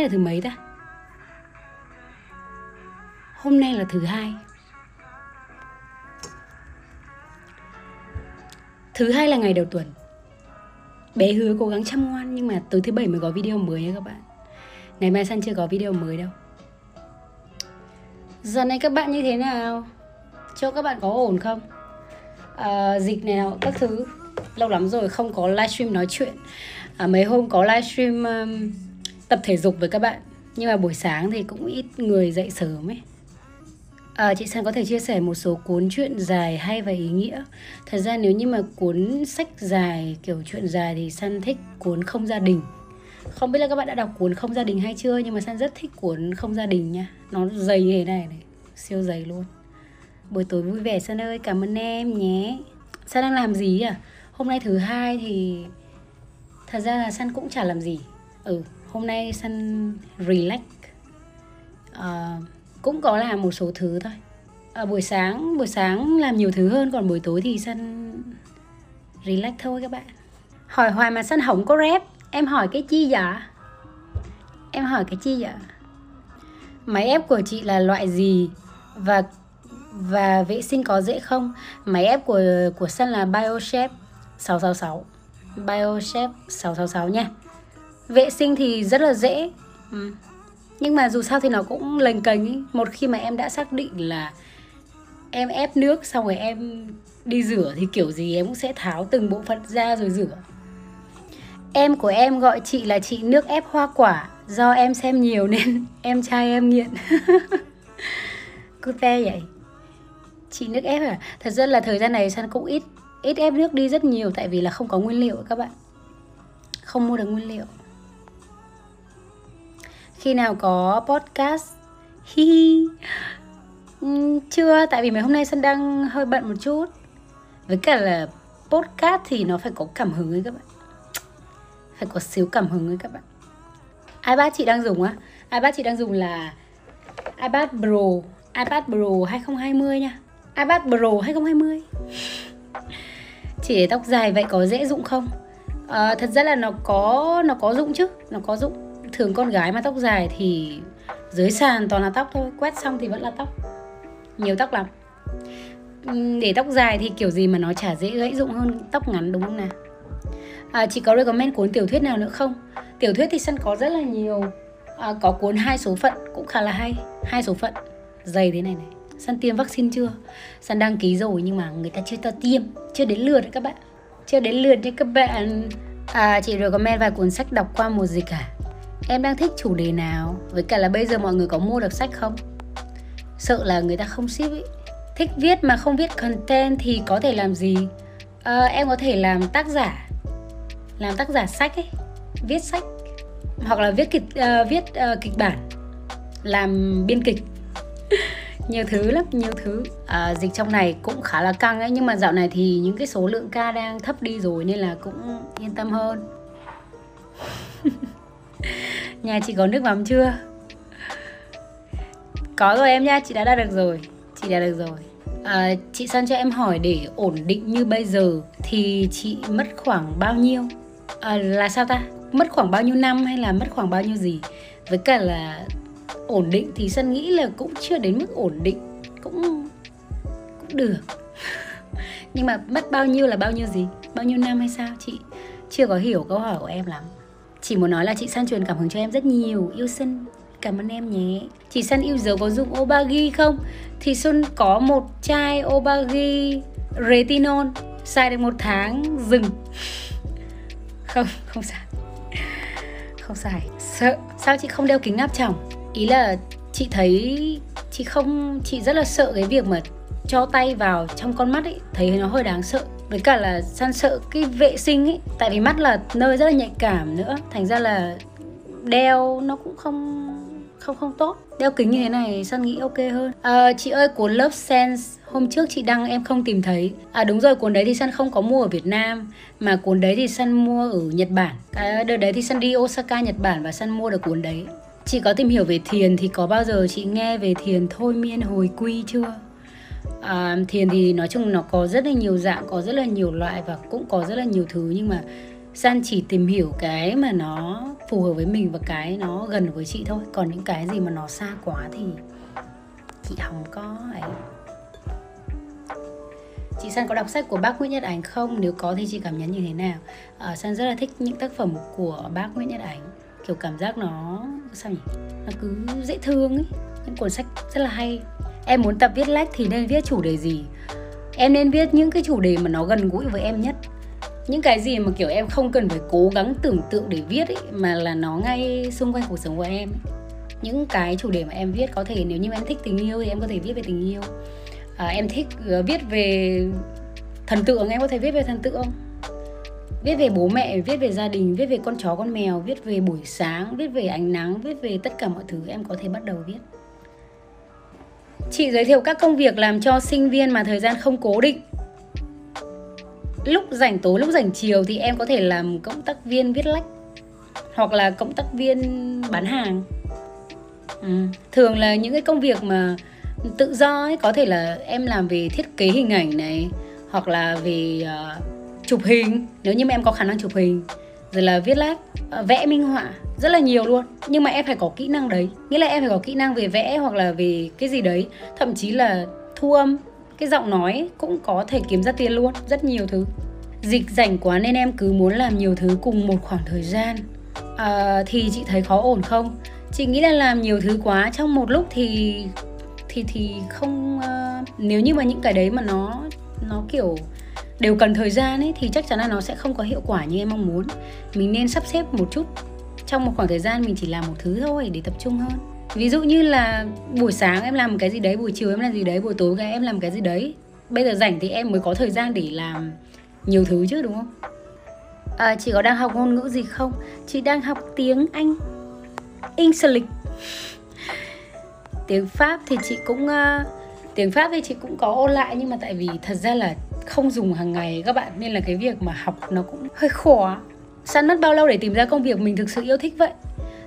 nay là thứ mấy ta? Hôm nay là thứ hai. Thứ hai là ngày đầu tuần. Bé hứa cố gắng chăm ngoan nhưng mà tối thứ bảy mới có video mới nha các bạn. Ngày mai san chưa có video mới đâu. Giờ này các bạn như thế nào? Cho các bạn có ổn không? À, dịch này nào các thứ. Lâu lắm rồi không có livestream nói chuyện. À, mấy hôm có livestream um, tập thể dục với các bạn. Nhưng mà buổi sáng thì cũng ít người dậy sớm ấy. À, chị San có thể chia sẻ một số cuốn truyện dài hay và ý nghĩa. Thật ra nếu như mà cuốn sách dài kiểu truyện dài thì San thích cuốn Không gia đình. Không biết là các bạn đã đọc cuốn Không gia đình hay chưa Nhưng mà San rất thích cuốn Không gia đình nha. Nó dày như thế này này Siêu dày luôn. Buổi tối vui vẻ San ơi cảm ơn em nhé. San đang làm gì à? Hôm nay thứ hai thì Thật ra là San cũng chả làm gì. Ừ hôm nay San relax. À, cũng có làm một số thứ thôi. À, buổi sáng buổi sáng làm nhiều thứ hơn còn buổi tối thì sân relax thôi các bạn. Hỏi hoài mà sân hỏng có rep. Em hỏi cái chi dạ em hỏi cái chi dạ máy ép của chị là loại gì? Và và vệ sinh có dễ không? Máy ép của của sân là biochef 666 biochef 666 nha vệ sinh thì rất là dễ. Ừ. Nhưng mà dù sao thì nó cũng lềnh kềnh ý. Một khi mà em đã xác định là em ép nước xong rồi em đi rửa thì kiểu gì em cũng sẽ tháo từng bộ phận ra rồi rửa. Em của em gọi chị là chị nước ép hoa quả. Do em xem nhiều nên em trai em nghiện. Cute vậy. Chị nước ép à? Thật ra là thời gian này san cũng ít ít ép nước đi rất nhiều tại vì là không có nguyên liệu các bạn. Không mua được nguyên liệu khi nào có podcast. Hi hi. Ừ, chưa tại vì mấy hôm nay sân đang hơi bận một chút. Với cả là podcast thì nó phải có cảm hứng ấy các bạn. Phải có xíu cảm hứng ấy các bạn. ipad chị đang dùng á. ipad chị đang dùng là ipad pro ipad pro 2020 nha. ipad pro 2020 chỉ để tóc dài vậy có dễ dụng không? À, thật ra là nó có nó có dụng chứ nó có dụng thường con gái mà tóc dài thì dưới sàn toàn là tóc thôi quét xong thì vẫn là tóc. Nhiều tóc lắm. Để tóc dài thì kiểu gì mà nó chả dễ gãy dụng hơn tóc ngắn đúng không nào? À, chị có recommend cuốn tiểu thuyết nào nữa không? Tiểu thuyết thì sân có rất là nhiều. À, có cuốn hai số phận cũng khá là hay. Hai số phận dày thế này này. Sân tiêm vaccine chưa? Sân đăng ký rồi nhưng mà người ta chưa cho tiêm chưa đến lượt các bạn. Chưa đến lượt đấy các bạn. À, chị recommend vài cuốn sách đọc qua mùa dịch à? Em đang thích chủ đề nào? Với cả là bây giờ mọi người có mua được sách không? Sợ là người ta không ship ý. Thích viết mà không viết content thì có thể làm gì? À, em có thể làm tác giả. Làm tác giả sách ấy. Viết sách. Hoặc là viết kịch uh, viết uh, kịch bản. Làm biên kịch. Nhiều thứ lắm nhiều thứ. À, dịch trong này cũng khá là căng ấy. Nhưng mà dạo này thì những cái số lượng ca đang thấp đi rồi nên là cũng yên tâm hơn. Nhà chị có nước mắm chưa? Có rồi em nha, chị đã đạt được rồi Chị đã được rồi à, Chị Sơn cho em hỏi để ổn định như bây giờ Thì chị mất khoảng bao nhiêu? À, là sao ta? Mất khoảng bao nhiêu năm hay là mất khoảng bao nhiêu gì? Với cả là ổn định thì Sơn nghĩ là cũng chưa đến mức ổn định Cũng cũng được Nhưng mà mất bao nhiêu là bao nhiêu gì? Bao nhiêu năm hay sao? Chị chưa có hiểu câu hỏi của em lắm chỉ muốn nói là chị San truyền cảm hứng cho em rất nhiều. Yêu Xuân Cảm ơn em nhé. Chị San yêu dấu có dùng Obagi không? Thì Xuân có một chai Obagi Retinol Xài được một tháng dừng. Không, không xài. Không xài. Sợ. Sao chị không đeo kính áp tròng? Ý là chị thấy Chị không Chị rất là sợ cái việc mà cho tay vào trong con mắt ấy Thấy nó hơi đáng sợ. Với cả là san sợ cái vệ sinh ấy tại vì mắt là nơi rất là nhạy cảm nữa. Thành ra là đeo nó cũng không không không tốt. Đeo kính như thế này san nghĩ ok hơn. À, chị ơi cuốn Love Sense hôm trước chị đăng em không tìm thấy. À đúng rồi cuốn đấy thì san không có mua ở Việt Nam mà cuốn đấy thì san mua ở Nhật Bản. Cái đợt đấy thì san đi Osaka Nhật Bản và san mua được cuốn đấy. Chị có tìm hiểu về thiền thì có bao giờ chị nghe về thiền thôi miên hồi quy chưa? À, thiền thì nói chung nó có rất là nhiều dạng có rất là nhiều loại và cũng có rất là nhiều thứ nhưng mà san chỉ tìm hiểu cái mà nó phù hợp với mình và cái nó gần với chị thôi. Còn những cái gì mà nó xa quá thì chị không có ấy. Chị San có đọc sách của bác Nguyễn Nhật Ánh không? Nếu có thì chị cảm nhận như thế nào? À, San rất là thích những tác phẩm của bác Nguyễn Nhật Ánh. Kiểu cảm giác nó sao nhỉ? Nó cứ dễ thương ấy. Những cuốn sách rất là hay em muốn tập viết lách thì nên viết chủ đề gì? Em nên viết những cái chủ đề mà nó gần gũi với em nhất. Những cái gì mà kiểu em không cần phải cố gắng tưởng tượng để viết ấy mà là nó ngay xung quanh cuộc sống của em. Ấy. những cái chủ đề mà em viết có thể nếu như em thích tình yêu thì em có thể viết về tình yêu. À, em thích uh, viết về thần tượng em có thể viết về thần tượng. Viết về bố mẹ viết về gia đình viết về con chó con mèo viết về buổi sáng viết về ánh nắng viết về tất cả mọi thứ em có thể bắt đầu viết chị giới thiệu các công việc làm cho sinh viên mà thời gian không cố định lúc rảnh tối lúc rảnh chiều thì em có thể làm cộng tác viên viết lách hoặc là cộng tác viên bán hàng ừ. thường là những cái công việc mà tự do ấy có thể là em làm về thiết kế hình ảnh này hoặc là về uh, chụp hình nếu như mà em có khả năng chụp hình rồi là viết lách ờ, vẽ minh họa rất là nhiều luôn. Nhưng mà em phải có kỹ năng đấy. Nghĩa là em phải có kỹ năng về vẽ hoặc là về cái gì đấy. Thậm chí là thu âm cái giọng nói cũng có thể kiếm ra tiền luôn rất nhiều thứ. Dịch rảnh quá nên em cứ muốn làm nhiều thứ cùng một khoảng thời gian. À, thì chị thấy khó ổn không? Chị nghĩ là làm nhiều thứ quá trong một lúc thì thì thì không uh, nếu như mà những cái đấy mà nó nó kiểu đều cần thời gian ấy thì chắc chắn là nó sẽ không có hiệu quả như em mong muốn. Mình nên sắp xếp một chút. Trong một khoảng thời gian mình chỉ làm một thứ thôi để tập trung hơn. Ví dụ như là buổi sáng em làm cái gì đấy buổi chiều em làm gì đấy buổi tối em làm cái gì đấy. Bây giờ rảnh thì em mới có thời gian để làm nhiều thứ chứ đúng không? À, chị có đang học ngôn ngữ gì không? Chị đang học tiếng anh. English. Tiếng pháp thì chị cũng uh, tiếng pháp thì chị cũng có ôn lại nhưng mà tại vì thật ra là không dùng hàng ngày các bạn nên là cái việc mà học nó cũng hơi khó săn mất bao lâu để tìm ra công việc mình thực sự yêu thích vậy?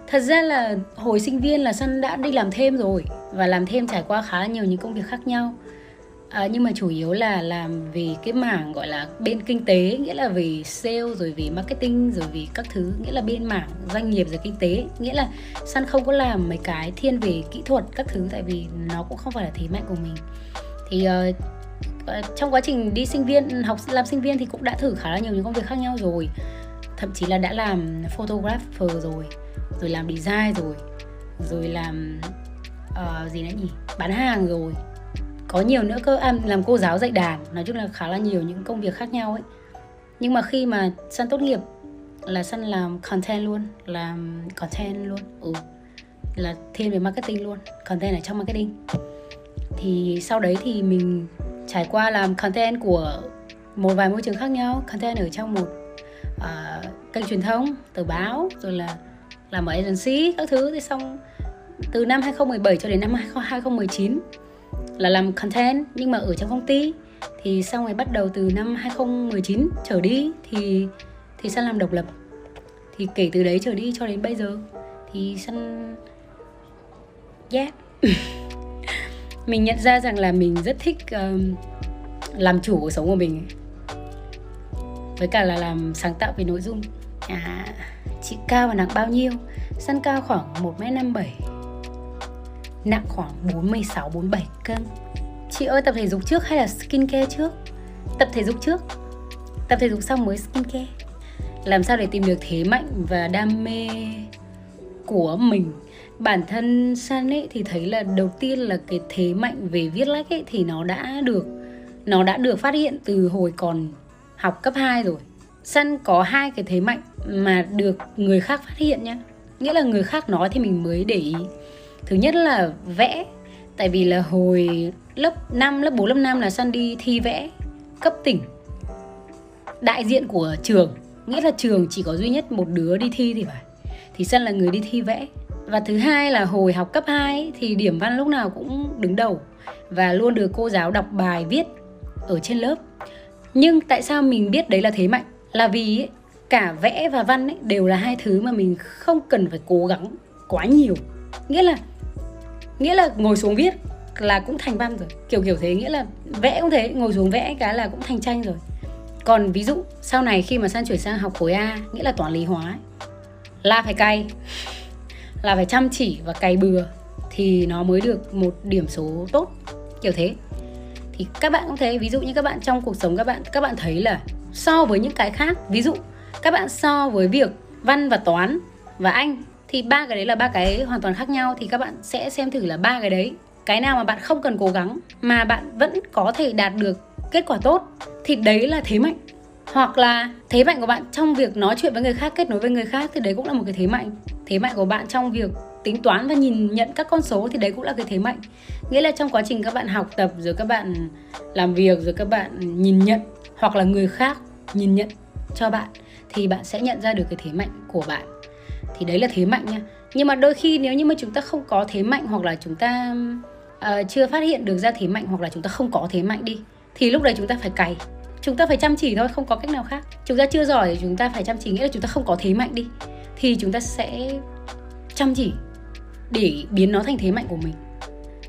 Thật ra là hồi sinh viên là săn đã đi làm thêm rồi và làm thêm trải qua khá nhiều những công việc khác nhau. À, nhưng mà chủ yếu là làm về cái mảng gọi là bên kinh tế nghĩa là về sale rồi về marketing rồi về các thứ nghĩa là bên mảng doanh nghiệp rồi kinh tế. Nghĩa là săn không có làm mấy cái thiên về kỹ thuật các thứ tại vì nó cũng không phải là thế mạnh của mình. Thì uh, Ờ, trong quá trình đi sinh viên học làm sinh viên thì cũng đã thử khá là nhiều những công việc khác nhau rồi. Thậm chí là đã làm photographer rồi rồi làm design rồi rồi làm uh, gì nữa nhỉ? Bán hàng rồi. Có nhiều nữa cơ à, làm cô giáo dạy đàn. Nói chung là khá là nhiều những công việc khác nhau ấy. Nhưng mà khi mà săn tốt nghiệp là săn làm content luôn làm content luôn. Ừ là thiên về marketing luôn content ở trong marketing. Thì sau đấy thì mình trải qua làm content của một vài môi trường khác nhau content ở trong một uh, kênh truyền thông tờ báo rồi là làm ở agency các thứ. Thì xong từ năm 2017 cho đến năm 2019 là làm content nhưng mà ở trong công ty. Thì sau này bắt đầu từ năm 2019 trở đi thì thì săn làm độc lập. Thì kể từ đấy trở đi cho đến bây giờ thì săn yeah. mình nhận ra rằng là mình rất thích um, làm chủ cuộc sống của mình với cả là làm sáng tạo về nội dung à, chị cao và nặng bao nhiêu săn cao khoảng 1m57 nặng khoảng 46 47 cân. Chị ơi tập thể dục trước hay là skin care trước? Tập thể dục trước. Tập thể dục xong mới skin care. Làm sao để tìm được thế mạnh và đam mê của mình? Bản thân San ấy thì thấy là đầu tiên là cái thế mạnh về viết lách ấy thì nó đã được nó đã được phát hiện từ hồi còn học cấp 2 rồi. San có hai cái thế mạnh mà được người khác phát hiện nhá. Nghĩa là người khác nói thì mình mới để ý thứ nhất là vẽ tại vì là hồi lớp 5, lớp 4, lớp 5 là san đi thi vẽ cấp tỉnh đại diện của trường nghĩa là trường chỉ có duy nhất một đứa đi thi thì phải thì san là người đi thi vẽ và thứ hai là hồi học cấp 2 thì điểm văn lúc nào cũng đứng đầu và luôn được cô giáo đọc bài viết ở trên lớp. Nhưng tại sao mình biết đấy là thế mạnh? Là vì cả vẽ và văn ấy đều là hai thứ mà mình không cần phải cố gắng quá nhiều. Nghĩa là nghĩa là ngồi xuống viết là cũng thành văn rồi. Kiểu kiểu thế nghĩa là vẽ cũng thế ngồi xuống vẽ cái là cũng thành tranh rồi. Còn ví dụ sau này khi mà san chuyển sang học khối A nghĩa là toán lý hóa ấy, là phải cay là phải chăm chỉ và cày bừa thì nó mới được một điểm số tốt, kiểu thế. Thì các bạn cũng thế, ví dụ như các bạn trong cuộc sống các bạn các bạn thấy là so với những cái khác, ví dụ các bạn so với việc văn và toán và anh thì ba cái đấy là ba cái hoàn toàn khác nhau thì các bạn sẽ xem thử là ba cái đấy, cái nào mà bạn không cần cố gắng mà bạn vẫn có thể đạt được kết quả tốt thì đấy là thế mạnh hoặc là thế mạnh của bạn trong việc nói chuyện với người khác kết nối với người khác thì đấy cũng là một cái thế mạnh. Thế mạnh của bạn trong việc tính toán và nhìn nhận các con số thì đấy cũng là cái thế mạnh. Nghĩa là trong quá trình các bạn học tập rồi các bạn làm việc rồi các bạn nhìn nhận hoặc là người khác nhìn nhận cho bạn thì bạn sẽ nhận ra được cái thế mạnh của bạn. Thì đấy là thế mạnh nha. Nhưng mà đôi khi nếu như mà chúng ta không có thế mạnh hoặc là chúng ta uh, chưa phát hiện được ra thế mạnh hoặc là chúng ta không có thế mạnh đi thì lúc đấy chúng ta phải cày chúng ta phải chăm chỉ thôi không có cách nào khác chúng ta chưa giỏi thì chúng ta phải chăm chỉ nghĩa là chúng ta không có thế mạnh đi thì chúng ta sẽ chăm chỉ để biến nó thành thế mạnh của mình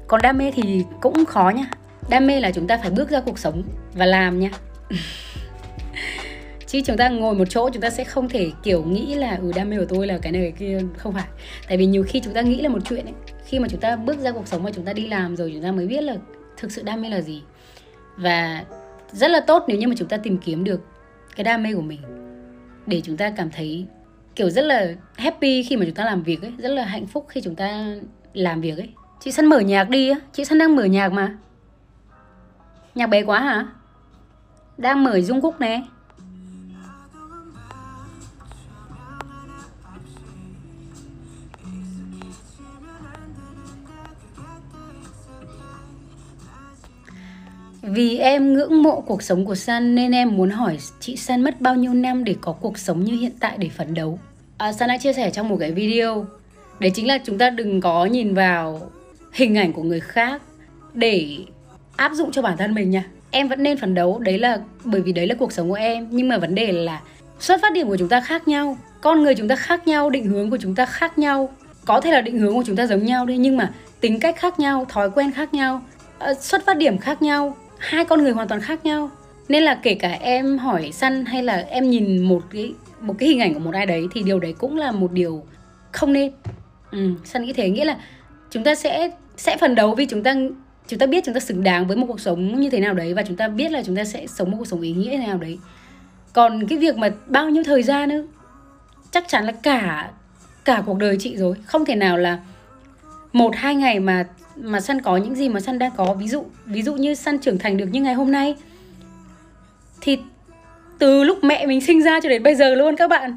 còn đam mê thì cũng khó nha đam mê là chúng ta phải bước ra cuộc sống và làm nha chứ chúng ta ngồi một chỗ chúng ta sẽ không thể kiểu nghĩ là ừ đam mê của tôi là cái này cái kia không phải tại vì nhiều khi chúng ta nghĩ là một chuyện ấy khi mà chúng ta bước ra cuộc sống và chúng ta đi làm rồi chúng ta mới biết là thực sự đam mê là gì và rất là tốt nếu như mà chúng ta tìm kiếm được cái đam mê của mình. Để chúng ta cảm thấy, kiểu, rất là happy khi mà chúng ta làm việc ấy, rất là hạnh phúc khi chúng ta làm việc ấy. Chị săn mở nhạc đi á, chị săn đang mở nhạc mà. Nhạc bé quá hả? Đang mở dung cúc nè. Vì em ngưỡng mộ cuộc sống của San nên em muốn hỏi chị San mất bao nhiêu năm để có cuộc sống như hiện tại để phấn đấu. À, San đã chia sẻ trong một cái video Đấy chính là chúng ta đừng có nhìn vào hình ảnh của người khác để áp dụng cho bản thân mình nha. Em vẫn nên phấn đấu, đấy là bởi vì đấy là cuộc sống của em. Nhưng mà vấn đề là xuất phát điểm của chúng ta khác nhau, con người chúng ta khác nhau, định hướng của chúng ta khác nhau. Có thể là định hướng của chúng ta giống nhau đi nhưng mà tính cách khác nhau, thói quen khác nhau, ờ, xuất phát điểm khác nhau hai con người hoàn toàn khác nhau. Nên là kể cả em hỏi săn hay là em nhìn một cái một cái hình ảnh của một ai đấy thì điều đấy cũng là một điều không nên. Ừ, săn nghĩ thế nghĩa là chúng ta sẽ sẽ phấn đấu vì chúng ta chúng ta biết chúng ta xứng đáng với một cuộc sống như thế nào đấy và chúng ta biết là chúng ta sẽ sống một cuộc sống ý nghĩa thế nào đấy. Còn cái việc mà bao nhiêu thời gian nữa chắc chắn là cả cả cuộc đời chị rồi. Không thể nào là một hai ngày mà mà săn có những gì mà săn đang có. Ví dụ ví dụ như săn trưởng thành được như ngày hôm nay, thì từ lúc mẹ mình sinh ra cho đến bây giờ luôn các bạn.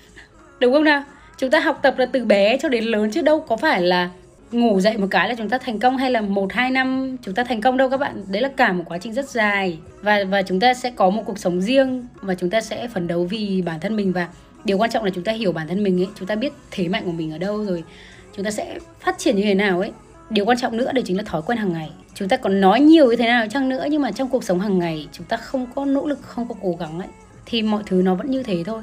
Đúng không nào? Chúng ta học tập là từ bé cho đến lớn chứ đâu có phải là ngủ dậy một cái là chúng ta thành công hay là một, hai năm chúng ta thành công đâu các bạn. Đấy là cả một quá trình rất dài. Và và chúng ta sẽ có một cuộc sống riêng và chúng ta sẽ phấn đấu vì bản thân mình. Và điều quan trọng là chúng ta hiểu bản thân mình ấy. Chúng ta biết thế mạnh của mình ở đâu rồi. Chúng ta sẽ phát triển như thế nào ấy điều quan trọng nữa đấy chính là thói quen hàng ngày. Chúng ta còn nói nhiều như thế nào chăng nữa nhưng mà trong cuộc sống hàng ngày chúng ta không có nỗ lực không có cố gắng ấy thì mọi thứ nó vẫn như thế thôi.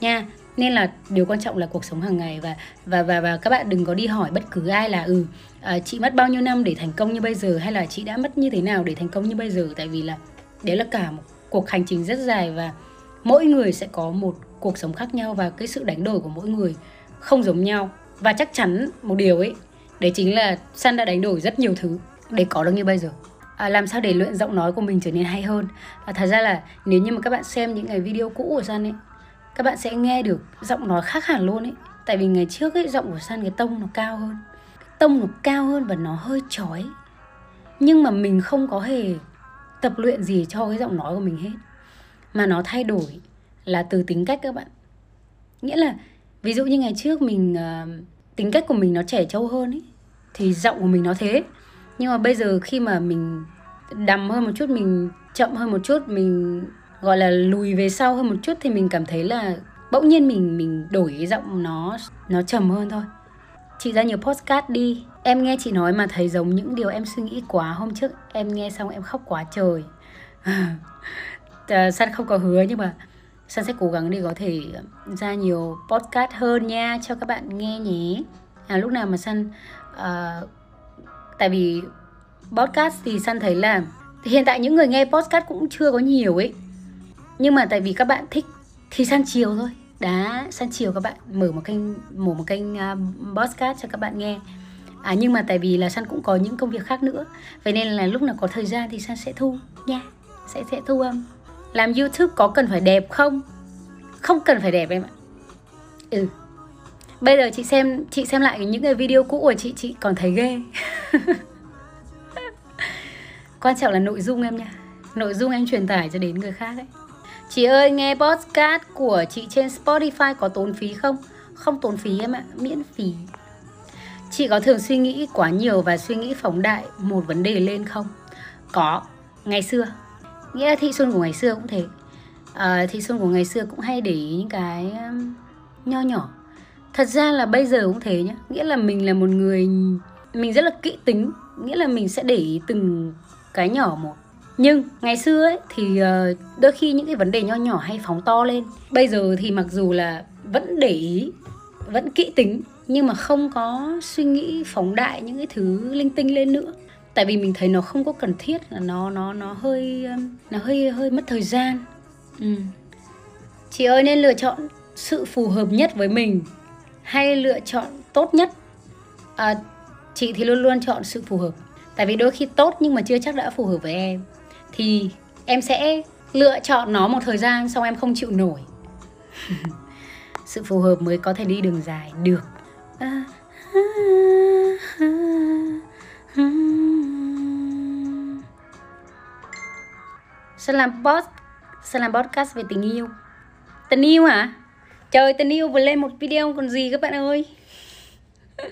Nha nên là điều quan trọng là cuộc sống hàng ngày và và và và các bạn đừng có đi hỏi bất cứ ai là ừ à, chị mất bao nhiêu năm để thành công như bây giờ hay là chị đã mất như thế nào để thành công như bây giờ. Tại vì là đấy là cả một cuộc hành trình rất dài và mỗi người sẽ có một cuộc sống khác nhau và cái sự đánh đổi của mỗi người không giống nhau. Và chắc chắn một điều ấy đấy chính là Sun đã đánh đổi rất nhiều thứ để có được như bây giờ. À, làm sao để luyện giọng nói của mình trở nên hay hơn? Và thật ra là nếu như mà các bạn xem những cái video cũ của Sun ấy các bạn sẽ nghe được giọng nói khác hẳn luôn ấy. Tại vì ngày trước ấy giọng của Sun cái tông nó cao hơn. Cái tông nó cao hơn và nó hơi chói. Nhưng mà mình không có hề tập luyện gì cho cái giọng nói của mình hết. Mà nó thay đổi là từ tính cách các bạn. Nghĩa là ví dụ như ngày trước mình uh, tính cách của mình nó trẻ trâu hơn ấy thì giọng của mình nó thế. Nhưng mà bây giờ khi mà mình đầm hơn một chút, mình chậm hơn một chút, mình, gọi là, lùi về sau hơn một chút thì mình cảm thấy là bỗng nhiên mình mình đổi cái giọng nó nó trầm hơn thôi. Chị ra nhiều postcard đi, em nghe chị nói mà thấy giống những điều em suy nghĩ quá hôm trước. Em nghe xong em khóc quá trời. Ờ, San không có hứa nhưng mà San sẽ cố gắng để có thể ra nhiều podcast hơn nha cho các bạn nghe nhé. À, lúc nào mà San uh, à, tại vì podcast thì San thấy là hiện tại những người nghe podcast cũng chưa có nhiều ấy. Nhưng mà tại vì các bạn thích thì San chiều thôi. Đã san chiều các bạn mở một kênh mở một kênh uh, podcast cho các bạn nghe. À nhưng mà tại vì là san cũng có những công việc khác nữa. Vậy nên là lúc nào có thời gian thì san sẽ thu nha sẽ sẽ thu âm làm youtube có cần phải đẹp không? Không cần phải đẹp em ạ. Ừ. Bây giờ chị xem chị xem lại những cái video cũ của chị chị còn thấy ghê. Quan trọng là nội dung em nha. Nội dung em truyền tải cho đến người khác ấy. Chị ơi, nghe podcast của chị trên Spotify có tốn phí không? Không tốn phí em ạ, miễn phí. Chị có thường suy nghĩ quá nhiều và suy nghĩ phóng đại một vấn đề lên không? Có. Ngày xưa nghĩa là thị xuân của ngày xưa cũng thế. À, thị xuân của ngày xưa cũng hay để ý những cái um, nho nhỏ. Thật ra là bây giờ cũng thế nhá. Nghĩa là mình là một người mình rất là kỹ tính. Nghĩa là mình sẽ để ý từng cái nhỏ một. Nhưng ngày xưa ấy thì ờ, đôi khi những cái vấn đề nho nhỏ hay phóng to lên. Bây giờ thì mặc dù là vẫn để ý vẫn kỹ tính nhưng mà không có suy nghĩ phóng đại những cái thứ linh tinh lên nữa tại vì mình thấy nó không có cần thiết là nó nó nó hơi um, nó hơi hơi mất thời gian. Ừ. chị ơi nên lựa chọn sự phù hợp nhất với mình hay lựa chọn tốt nhất? À, chị thì luôn luôn chọn sự phù hợp. Tại vì đôi khi tốt nhưng mà chưa chắc đã phù hợp với em. Thì em sẽ lựa chọn nó một thời gian xong em không chịu nổi. Sự phù hợp mới có thể đi đường dài. Được. À, à, à. Sẽ làm post sẽ làm podcast về tình yêu. Tình yêu hả? Trời tình yêu vừa lên một video còn gì các bạn ơi?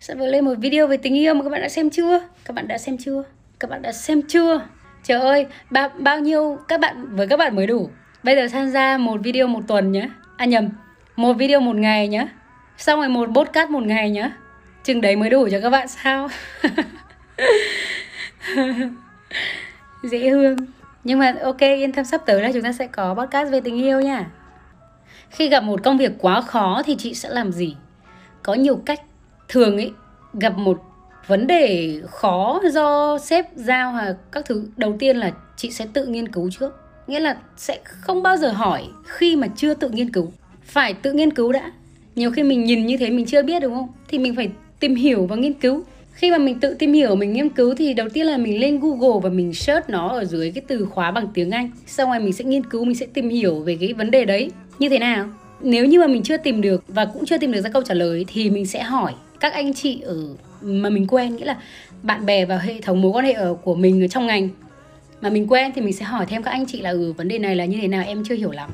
Sẽ vừa lên một video về tình yêu mà các bạn đã xem chưa? Các bạn đã xem chưa? Các bạn đã xem chưa? Trời ơi bao, bao nhiêu các bạn với các bạn mới đủ. Bây giờ tham gia một video một tuần nhé à nhầm một video một ngày nhé xong rồi một podcast một ngày nhé chừng đấy mới đủ cho các bạn sao? dễ thương. Nhưng mà ok, yên tâm, sắp tới là chúng ta sẽ có podcast về tình yêu nha. Khi gặp một công việc quá khó thì chị sẽ làm gì? Có nhiều cách. Thường ấy, gặp một vấn đề khó do sếp giao hoặc các thứ, đầu tiên là chị sẽ tự nghiên cứu trước. Nghĩa là sẽ không bao giờ hỏi khi mà chưa tự nghiên cứu. Phải tự nghiên cứu đã. Nhiều khi mình nhìn như thế mình chưa biết, đúng không? Thì mình phải tìm hiểu và nghiên cứu khi mà mình tự tìm hiểu, mình nghiên cứu thì đầu tiên là mình lên google và mình search nó ở dưới cái từ khóa bằng tiếng anh. Xong rồi mình sẽ nghiên cứu, mình sẽ tìm hiểu về cái vấn đề đấy. Như thế nào? Nếu như mà mình chưa tìm được và cũng chưa tìm được ra câu trả lời thì mình sẽ hỏi các anh chị ở mà mình quen, nghĩa là bạn bè và hệ thống mối quan hệ ở, của mình ở trong ngành. Mà mình quen thì mình sẽ hỏi thêm các anh chị là ừ vấn đề này là như thế nào, em chưa hiểu lắm.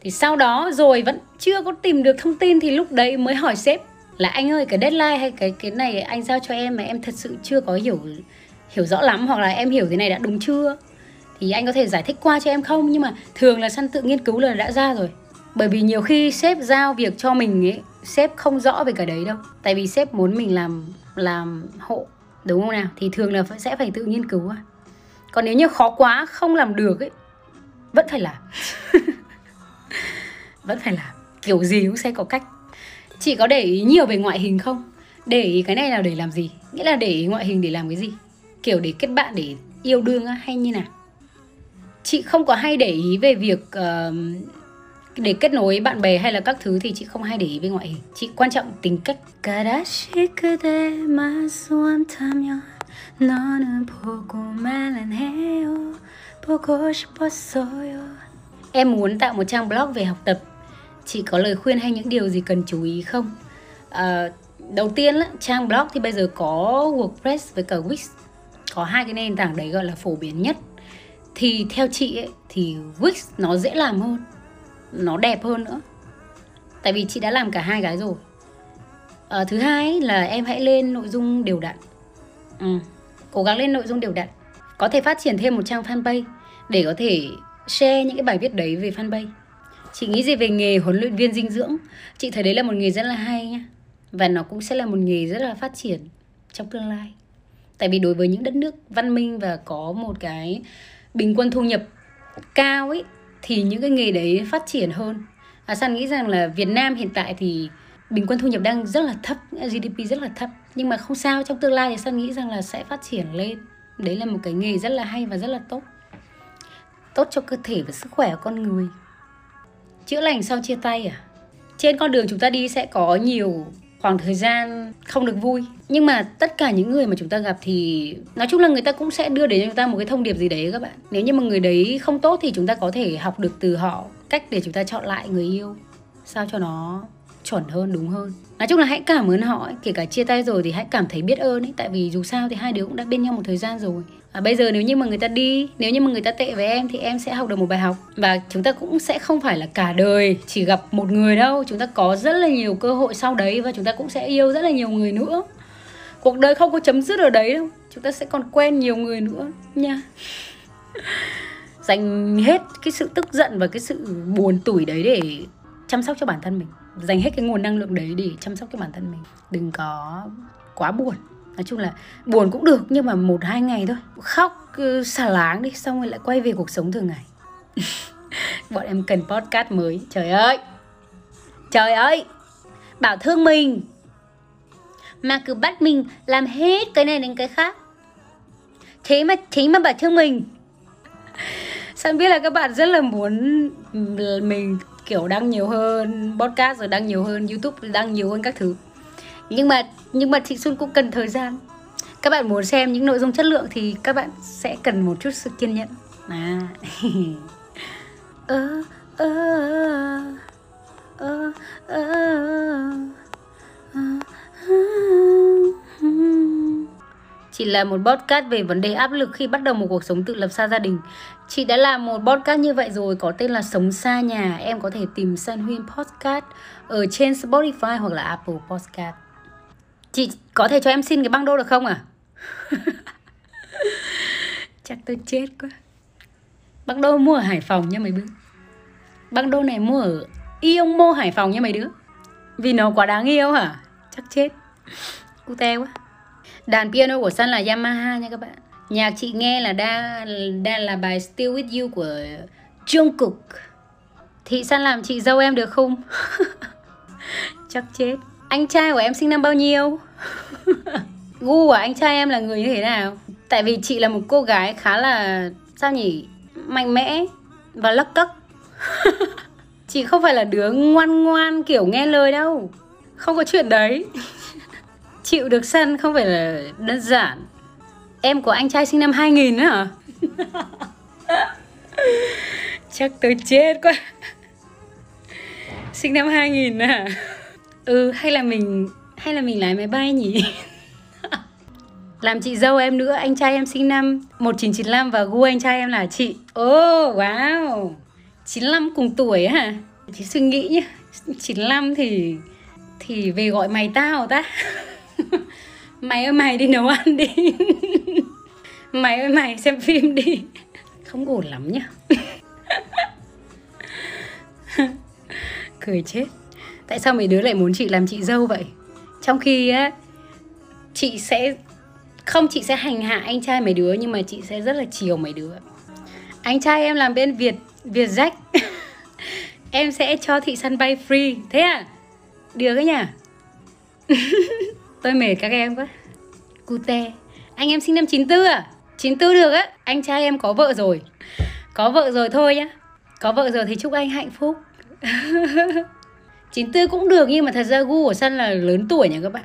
Thì sau đó rồi vẫn chưa có tìm được thông tin thì lúc đấy mới hỏi sếp là anh ơi, cái deadline hay cái cái này anh giao cho em mà em thật sự chưa có hiểu hiểu rõ lắm hoặc là em hiểu thế này đã đúng chưa? Thì anh có thể giải thích qua cho em không? Nhưng mà thường là săn tự nghiên cứu là đã ra rồi. Bởi vì nhiều khi sếp giao việc cho mình ấy, sếp không rõ về cái đấy đâu. Tại vì sếp muốn mình làm làm hộ, đúng không nào? Thì thường là sẽ phải tự nghiên cứu à. còn nếu như khó quá, không làm được ấy, vẫn phải làm. Vẫn phải làm. Kiểu gì cũng sẽ có cách chị có để ý nhiều về ngoại hình không? Để ý cái này là để làm gì? Nghĩa là để ý ngoại hình để làm cái gì? Kiểu để kết bạn để yêu đương hay như nào? Chị không có hay để ý về việc uh, để kết nối bạn bè hay là các thứ thì chị không hay để ý về ngoại hình. Chị quan trọng tính cách. Em muốn tạo một trang blog về học tập Chị có lời khuyên hay những điều gì cần chú ý không? À, đầu tiên là, trang blog thì bây giờ có WordPress với cả Wix. Có hai cái nền tảng đấy gọi là phổ biến nhất. Thì theo chị ấy, thì Wix nó dễ làm hơn nó đẹp hơn nữa. Tại vì chị đã làm cả hai cái rồi. À, thứ hai là em hãy lên nội dung đều đặn. Ừ. cố gắng lên nội dung đều đặn. Có thể phát triển thêm một trang fanpage để có thể share những cái bài viết đấy về fanpage chị nghĩ gì về nghề huấn luyện viên dinh dưỡng? Chị thấy đấy là một nghề rất là hay nha và nó cũng sẽ là một nghề rất là phát triển trong tương lai. Tại vì đối với những đất nước văn minh và có một cái bình quân thu nhập cao ấy thì những cái nghề đấy phát triển hơn. À, San nghĩ rằng là Việt Nam hiện tại thì bình quân thu nhập đang rất là thấp GDP rất là thấp. Nhưng mà không sao trong tương lai thì San nghĩ rằng là sẽ phát triển lên. Đấy là một cái nghề rất là hay và rất là tốt. Tốt cho cơ thể và sức khỏe của con người chữa lành sau chia tay à? Trên con đường chúng ta đi sẽ có nhiều khoảng thời gian không được vui. Nhưng mà tất cả những người mà chúng ta gặp thì nói chung là người ta cũng sẽ đưa đến cho chúng ta một cái thông điệp gì đấy các bạn. Nếu như mà người đấy không tốt thì chúng ta có thể học được từ họ cách để chúng ta chọn lại người yêu. Sao cho nó chuẩn hơn đúng hơn. Nói chung là hãy cảm ơn họ ấy. kể cả chia tay rồi thì hãy cảm thấy biết ơn ấy tại vì dù sao thì hai đứa cũng đã bên nhau một thời gian rồi. À, bây giờ nếu như mà người ta đi nếu như mà người ta tệ với em thì em sẽ học được một bài học. Và chúng ta cũng sẽ không phải là cả đời chỉ gặp một người đâu. Chúng ta có rất là nhiều cơ hội sau đấy và chúng ta cũng sẽ yêu rất là nhiều người nữa. Cuộc đời không có chấm dứt ở đấy đâu. Chúng ta sẽ còn quen nhiều người nữa nha. Dành hết cái sự tức giận và cái sự buồn tủi đấy để chăm sóc cho bản thân mình dành hết cái nguồn năng lượng đấy để chăm sóc cho bản thân mình. Đừng có quá buồn. Nói chung là buồn cũng được, nhưng mà một hai ngày thôi. Khóc xả láng đi, xong rồi lại quay về cuộc sống thường ngày. Bọn em cần podcast mới. Trời ơi! Trời ơi! Bảo thương mình. Mà cứ bắt mình làm hết cái này đến cái khác. Thế mà thế mà bảo thương mình. San biết là các bạn rất là muốn mình kiểu đăng nhiều hơn, podcast rồi đăng nhiều hơn, youtube đăng nhiều hơn các thứ? Nhưng mà nhưng mà chị xuân cũng cần thời gian. Các bạn muốn xem những nội dung chất lượng thì các bạn sẽ cần một chút sự kiên nhẫn. À. Ơ ơ ơ ơ. Chị là một podcast về vấn đề áp lực khi bắt đầu một cuộc sống tự lập xa gia đình. Chị đã làm một podcast như vậy rồi, có tên là Sống xa nhà. Em có thể tìm San Huyên Podcast ở trên Spotify hoặc là Apple Podcast. Chị có thể cho em xin cái băng đô được không à? Chắc tôi chết quá. Băng đô mua ở Hải Phòng nha mấy đứa. Băng đô này mua ở Iông Mô Hải Phòng nha mấy đứa. Vì nó quá đáng yêu hả? Chắc chết. Cute quá. Đàn piano của Sun là Yamaha nha các bạn. Nhạc chị nghe là đa, đang là bài Still With You của Jungkook. Thị Sun làm chị dâu em được không? Chắc chết. Anh trai của em sinh năm bao nhiêu? Gu của anh trai em là người như thế nào? Tại vì chị là một cô gái khá là sao nhỉ? Mạnh mẽ và lắc cấc. chị không phải là đứa ngoan ngoan kiểu nghe lời đâu. Không có chuyện đấy chịu được săn không phải là đơn giản. Em của anh trai sinh năm 2000 nữa hả? Chắc tôi chết quá. Sinh năm 2000 à Ừ hay là mình Hay là mình lái máy bay nhỉ? Làm chị dâu em nữa Anh trai em sinh năm 1995 Và gu anh trai em là chị. Ô oh, wow 95 cùng tuổi hả? Chị suy nghĩ nhá. 95 thì Thì về gọi mày tao ta. mày ơi mày đi nấu ăn đi. Mày ơi mày xem phim đi. Không ổn lắm nhá. Cười chết. Tại sao mấy đứa lại muốn chị làm chị dâu vậy? Trong khi á chị sẽ không chị sẽ hành hạ anh trai mấy đứa nhưng mà chị sẽ rất là chiều mấy đứa. Anh trai em làm bên việt việt rách em sẽ cho thị săn bay free. Thế à? Được ấy nhỉ Tôi mệt các em quá. Cute. Anh em sinh năm 94 à? 94 được á. Anh trai em có vợ rồi. Có vợ rồi thôi nhá. Có vợ rồi thì chúc anh hạnh phúc. 94 cũng được nhưng mà thật ra gu của Sân là lớn tuổi nha các bạn.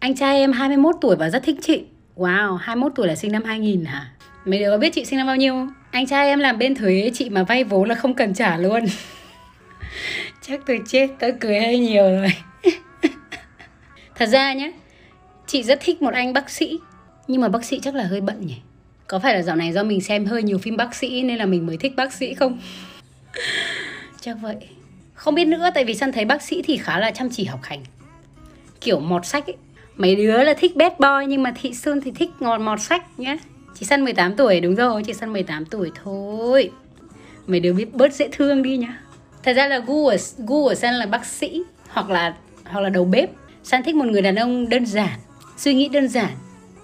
Anh trai em 21 tuổi và rất thích chị. Wow, 21 tuổi là sinh năm 2000 hả? Mấy đứa có biết chị sinh năm bao nhiêu không? Anh trai em làm bên thuế chị mà vay vốn là không cần trả luôn. Chắc tôi chết, tôi cười hơi nhiều rồi. Thật ra nhé Chị rất thích một anh bác sĩ. Nhưng mà bác sĩ chắc là hơi bận nhỉ? Có phải là dạo này do mình xem hơi nhiều phim bác sĩ Nên là mình mới thích bác sĩ không? Chắc vậy. Không biết nữa tại vì săn thấy bác sĩ thì khá là chăm chỉ học hành. Kiểu mọt sách ấy. Mấy đứa là thích bad boy Nhưng mà thị Sơn thì thích ngọt mọt sách nhé Chị Săn 18 tuổi đúng rồi Chị Săn 18 tuổi thôi. Mấy đứa biết bớt dễ thương đi nhá. Thật ra là gu của, gu của Săn là bác sĩ Hoặc là hoặc là đầu bếp. San thích một người đàn ông đơn giản suy nghĩ đơn giản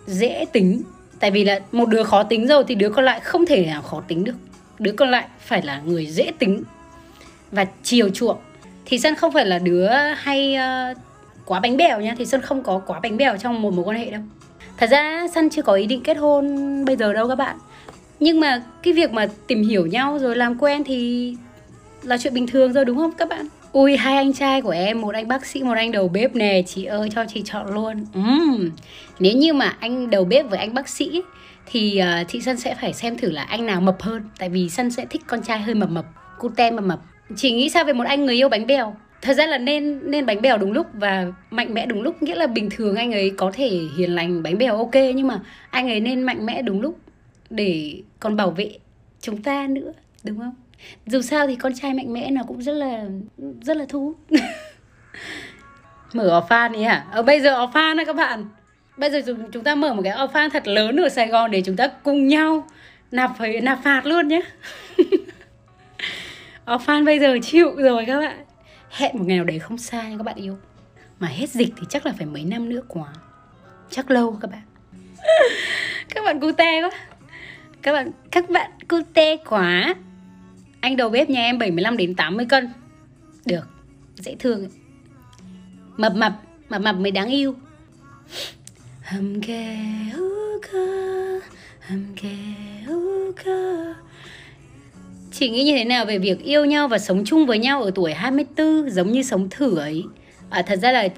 dễ tính. Tại vì là một đứa khó tính rồi thì đứa còn lại không thể nào khó tính được. Đứa còn lại phải là người dễ tính. Và chiều chuộng thì Sơn không phải là đứa hay uh, quá bánh bèo nha. Thì Sơn không có quá bánh bèo trong một mối quan hệ đâu. Thật ra Sơn chưa có ý định kết hôn bây giờ đâu các bạn. Nhưng mà cái việc mà tìm hiểu nhau rồi làm quen thì là chuyện bình thường rồi đúng không các bạn? Ui hai anh trai của em một anh bác sĩ một anh đầu bếp nè. Chị ơi cho chị chọn luôn. Uhm. nếu như mà anh đầu bếp với anh bác sĩ thì uh, chị sân sẽ phải xem thử là anh nào mập hơn. Tại vì sân sẽ thích con trai hơi mập mập cute mập mập. Chị nghĩ sao về một anh người yêu bánh bèo? Thật ra là nên nên bánh bèo đúng lúc và mạnh mẽ đúng lúc. Nghĩa là bình thường anh ấy có thể hiền lành bánh bèo ok nhưng mà anh ấy nên mạnh mẽ đúng lúc để còn bảo vệ chúng ta nữa đúng không? Dù sao thì con trai mạnh mẽ nó cũng rất là rất là thu hút. Mở fan đi hả? Ở bây giờ fan đó các bạn? Bây giờ chúng ta mở một cái fan thật lớn ở Sài Gòn để chúng ta cùng nhau nạp phải nạp phạt luôn nhé fan bây giờ chịu rồi các bạn. Hẹn một ngày nào đấy không xa nha các bạn yêu. Mà hết dịch thì chắc là phải mấy năm nữa quá. Chắc lâu các bạn. Các bạn cute quá. Các bạn các bạn cute quá anh đầu bếp nhà em 75 đến 80 cân được dễ thương mập mập mập mập mới đáng yêu Chị nghĩ như thế nào về việc yêu nhau và sống chung với nhau ở tuổi 24 giống như sống thử ấy? À, thật ra là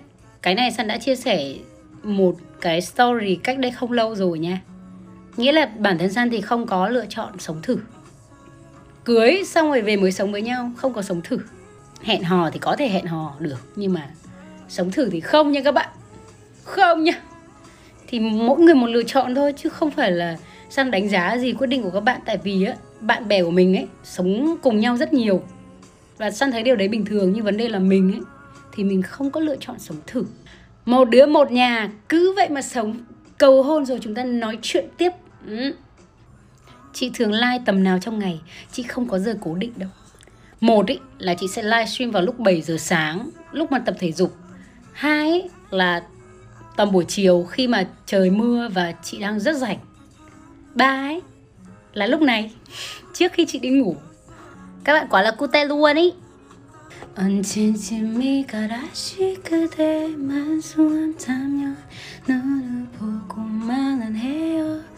cái này Sun đã chia sẻ một cái story cách đây không lâu rồi nha. Nghĩa là bản thân Sun thì không có lựa chọn sống thử. Cưới xong rồi về mới sống với nhau, không có sống thử. Hẹn hò thì có thể hẹn hò được, nhưng mà sống thử thì không nha các bạn. Không nha. Thì mỗi người một lựa chọn thôi chứ không phải là săn đánh giá gì quyết định của các bạn tại vì á bạn bè của mình ấy sống cùng nhau rất nhiều và săn thấy điều đấy bình thường nhưng vấn đề là mình ấy thì mình không có lựa chọn sống thử một đứa một nhà cứ vậy mà sống cầu hôn rồi chúng ta nói chuyện tiếp ừ chị thường like tầm nào trong ngày chị không có giờ cố định đâu một ý, là chị sẽ livestream vào lúc 7 giờ sáng lúc mà tập thể dục hai ý, là tầm buổi chiều khi mà trời mưa và chị đang rất rảnh ba ấy là lúc này trước khi chị đi ngủ các bạn quả là cute luôn ý 언제쯤이 가라시 그대만 소원하면 너를 보고만 해요 보고 싶었어요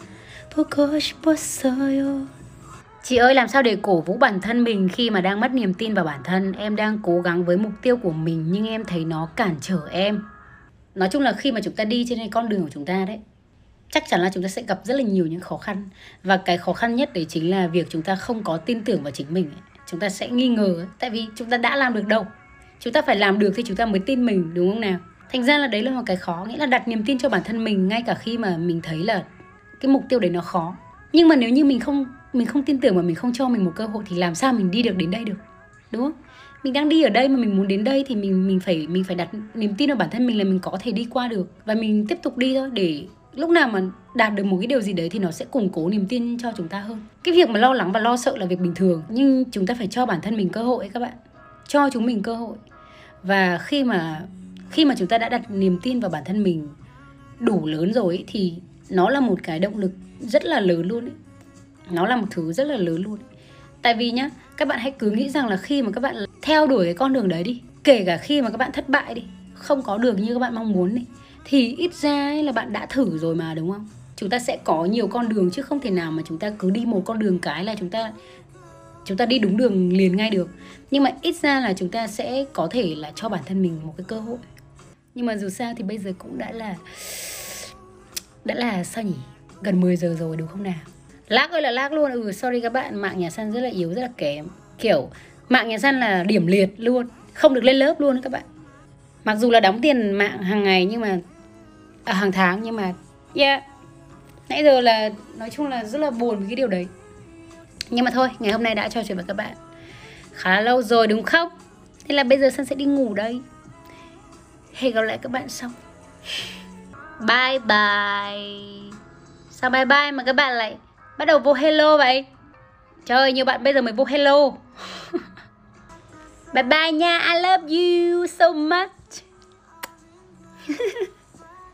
Chị ơi, làm sao để cổ vũ bản thân mình khi mà đang mất niềm tin vào bản thân? Em đang cố gắng với mục tiêu của mình, nhưng em thấy nó cản trở em. Nói chung là khi mà chúng ta đi trên con đường của chúng ta đấy, chắc chắn là chúng ta sẽ gặp rất là nhiều những khó khăn. Và cái khó khăn nhất đấy chính là việc chúng ta không có tin tưởng vào chính mình chúng ta sẽ nghi ngờ, tại vì chúng ta đã làm được đâu. Chúng ta phải làm được thì chúng ta mới tin mình, đúng không nào? Thành ra là đấy là một cái khó, nghĩa là đặt niềm tin cho bản thân mình, ngay cả khi mà mình thấy là cái mục tiêu đấy nó khó. Nhưng mà nếu như mình không mình không tin tưởng mà mình không cho mình một cơ hội thì làm sao mình đi được đến đây được? Đúng không? Mình đang đi ở đây mà mình muốn đến đây thì mình mình phải mình phải đặt niềm tin vào bản thân mình là mình có thể đi qua được. Và mình tiếp tục đi thôi để lúc nào mà đạt được một cái điều gì đấy thì nó sẽ củng cố niềm tin cho chúng ta hơn. Cái việc mà lo lắng và lo sợ là việc bình thường nhưng chúng ta phải cho bản thân mình cơ hội ấy các bạn. Cho chúng mình cơ hội. Và khi mà khi mà chúng ta đã đặt niềm tin vào bản thân mình đủ lớn rồi ấy, thì nó là một cái động lực rất là lớn luôn ấy. nó là một thứ rất là lớn luôn ấy. tại vì nhá, các bạn hãy cứ nghĩ rằng là khi mà các bạn theo đuổi cái con đường đấy đi, kể cả khi mà các bạn thất bại đi, không có được như các bạn mong muốn đi, thì ít ra ấy là bạn đã thử rồi mà, đúng không chúng ta sẽ có nhiều con đường chứ không thể nào mà chúng ta cứ đi một con đường cái là chúng ta chúng ta đi đúng đường liền ngay được nhưng mà ít ra là chúng ta sẽ có thể là cho bản thân mình một cái cơ hội nhưng mà dù sao thì bây giờ cũng đã là đã là sao nhỉ? Gần 10 giờ rồi đúng không nào? Lag ơi là lag luôn. Ừ sorry các bạn mạng nhà săn rất là yếu rất là kém. Kiểu mạng nhà săn là điểm liệt luôn không được lên lớp luôn các bạn. Mặc dù là đóng tiền mạng hàng ngày nhưng mà à, hàng tháng nhưng mà yeah. Nãy giờ là nói chung là rất là buồn với cái điều đấy. Nhưng mà thôi ngày hôm nay đã trò chuyện với các bạn. Khá là lâu rồi đúng không? Thế là bây giờ săn sẽ đi ngủ đây. Hẹn gặp lại các bạn sau bye bye. Sao bye bye mà các bạn lại bắt đầu vô hello vậy? Trời nhiều bạn bây giờ mới vô hello. Bye bye nha, i love you so much.